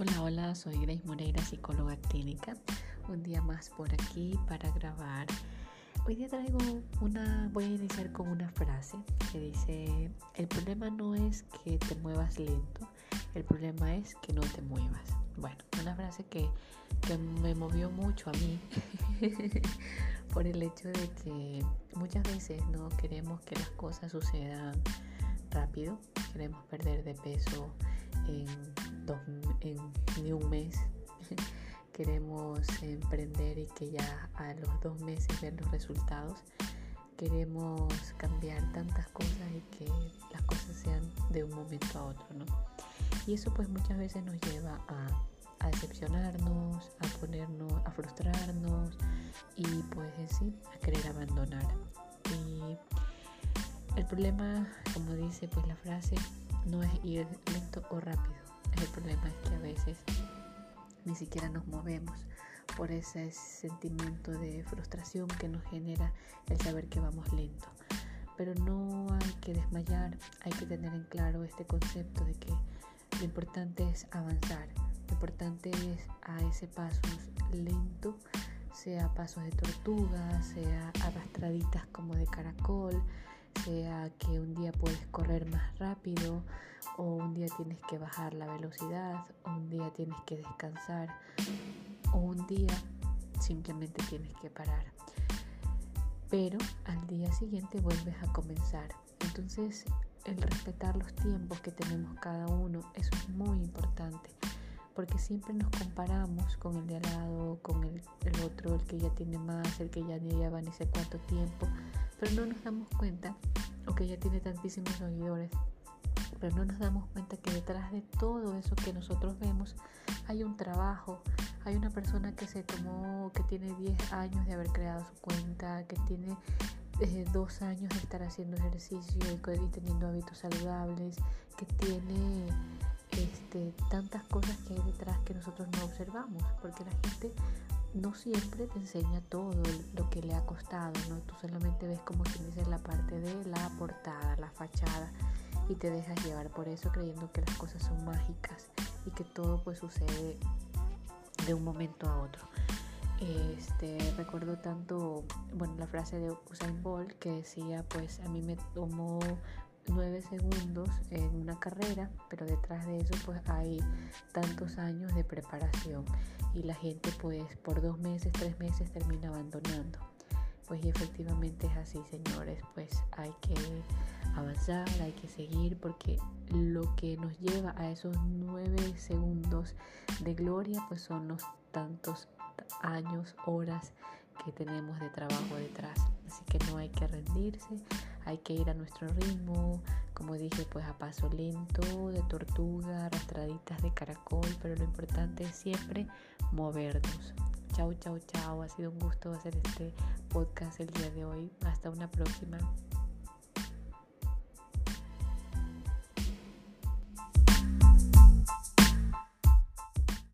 Hola, soy Grace Moreira, psicóloga clínica. Un día más por aquí para grabar. Hoy día traigo una, voy a iniciar con una frase que dice, el problema no es que te muevas lento, el problema es que no te muevas. Bueno, una frase que, que me movió mucho a mí por el hecho de que muchas veces no queremos que las cosas sucedan rápido, queremos perder de peso en en ni un mes. Queremos emprender y que ya a los dos meses ver los resultados. Queremos cambiar tantas cosas y que las cosas sean de un momento a otro, ¿no? Y eso pues muchas veces nos lleva a, decepcionarnos, a ponernos, a frustrarnos y pues en sí a querer abandonar. Y el problema, como dice pues la frase, no es ir lento o rápido, el problema es que a veces ni siquiera nos movemos por ese sentimiento de frustración que nos genera el saber que vamos lento. Pero no hay que desmayar, hay que tener en claro este concepto de que lo importante es avanzar, lo importante es a ese paso lento, sea pasos de tortuga, sea arrastraditas como de caracol, sea que un día puedes correr más rápido o un día tienes que bajar la velocidad o un día tienes que descansar o un día simplemente tienes que parar. Pero al día siguiente vuelves a comenzar. Entonces el respetar los tiempos que tenemos cada uno, eso es muy importante porque siempre nos comparamos con el de al lado, con el, el, otro, el que ya tiene más, el que ya lleva ni sé cuánto tiempo, pero no nos damos cuenta, o que ya tiene tantísimos seguidores, pero no nos damos cuenta que detrás de todo eso que nosotros vemos hay un trabajo, hay una persona que se tomó, que tiene 10 años de haber creado su cuenta, que tiene eh, dos años de estar haciendo ejercicio y, teniendo hábitos saludables, que tiene este, tantas cosas que hay detrás que nosotros no observamos, porque la gente no siempre te enseña todo lo que le ha costado, ¿no? Tú solamente ves como quien dice la parte de la portada, la fachada y te dejas llevar por eso creyendo que las cosas son mágicas y que todo pues sucede de un momento a otro. Este, recuerdo tanto, bueno, la frase de Usain Bolt que decía, pues a mí me tomó nueve segundos en una carrera, pero detrás de eso pues hay tantos años de preparación y la gente pues por dos meses, tres meses termina abandonando. Pues y efectivamente es así, señores, pues hay que avanzar, hay que seguir porque lo que nos lleva a esos nueve segundos de gloria pues son los tantos años, horas que tenemos de trabajo detrás. Así que no hay que rendirse, hay que ir a nuestro ritmo, como dije, pues a paso lento, de tortuga, arrastraditas de caracol, pero lo importante es siempre movernos. Chau, chau, chau. Ha sido un gusto hacer este podcast el día de hoy. Hasta una próxima.